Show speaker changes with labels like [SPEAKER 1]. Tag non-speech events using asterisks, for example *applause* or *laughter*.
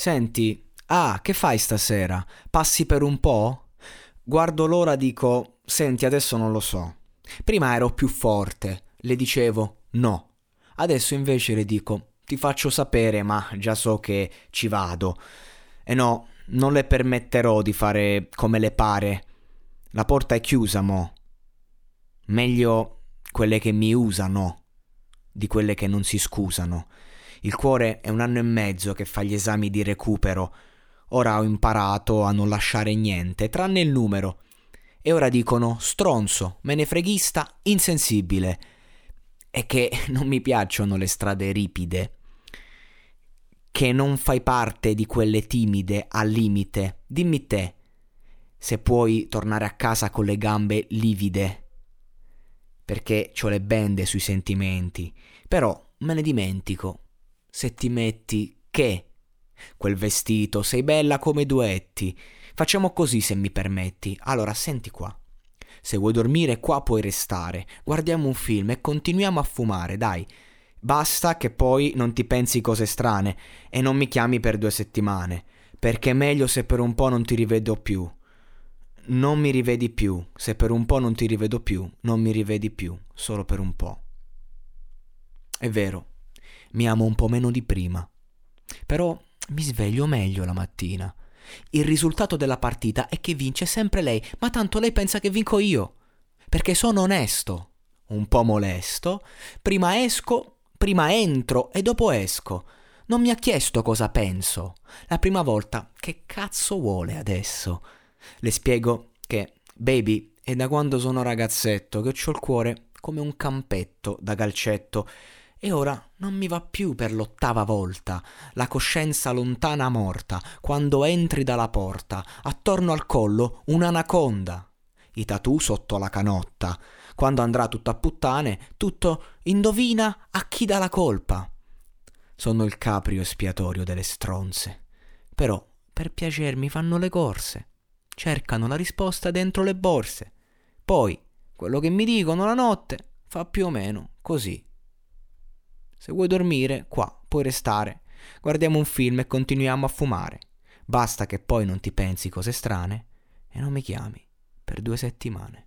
[SPEAKER 1] Senti, Ah, che fai stasera? Passi per un po'? Guardo l'ora, dico, senti, adesso non lo so. Prima ero più forte, le dicevo no. Adesso invece le dico, ti faccio sapere, ma già so che ci vado. E no, non le permetterò di fare come le pare. La porta è chiusa, mo. Meglio quelle che mi usano di quelle che non si scusano. Il cuore è un anno e mezzo che fa gli esami di recupero Ora ho imparato a non lasciare niente, tranne il numero. E ora dicono stronzo, menefreghista, insensibile. E che *laughs* non mi piacciono le strade ripide. Che non fai parte di quelle timide al limite. Dimmi te, se puoi tornare a casa con le gambe livide. Perché ho le bende sui sentimenti. Però me ne dimentico. Se ti metti che Quel vestito, sei bella come duetti. Facciamo così se mi permetti. Allora, senti qua. Se vuoi dormire qua puoi restare. Guardiamo un film e continuiamo a fumare, dai. Basta che poi non ti pensi cose strane e non mi chiami per due settimane, perché è meglio se per un po' non ti rivedo più. Non mi rivedi più, se per un po' non ti rivedo più, non mi rivedi più, solo per un po'. È vero, mi amo un po' meno di prima. Però mi sveglio meglio la mattina. Il risultato della partita è che vince sempre lei, ma tanto lei pensa che vinco io. Perché sono onesto, un po' molesto. Prima esco, prima entro e dopo esco. Non mi ha chiesto cosa penso. La prima volta, che cazzo vuole adesso? Le spiego che, baby, è da quando sono ragazzetto che ho il cuore come un campetto da calcetto e ora non mi va più per l'ottava volta, la coscienza lontana morta, quando entri dalla porta, attorno al collo un'anaconda. I tatù sotto la canotta. Quando andrà tutto a puttane, tutto indovina a chi dà la colpa. Sono il caprio espiatorio delle stronze. Però, per piacermi, fanno le corse. Cercano la risposta dentro le borse. Poi, quello che mi dicono la notte fa più o meno così. Se vuoi dormire, qua puoi restare. Guardiamo un film e continuiamo a fumare. Basta che poi non ti pensi cose strane e non mi chiami per due settimane.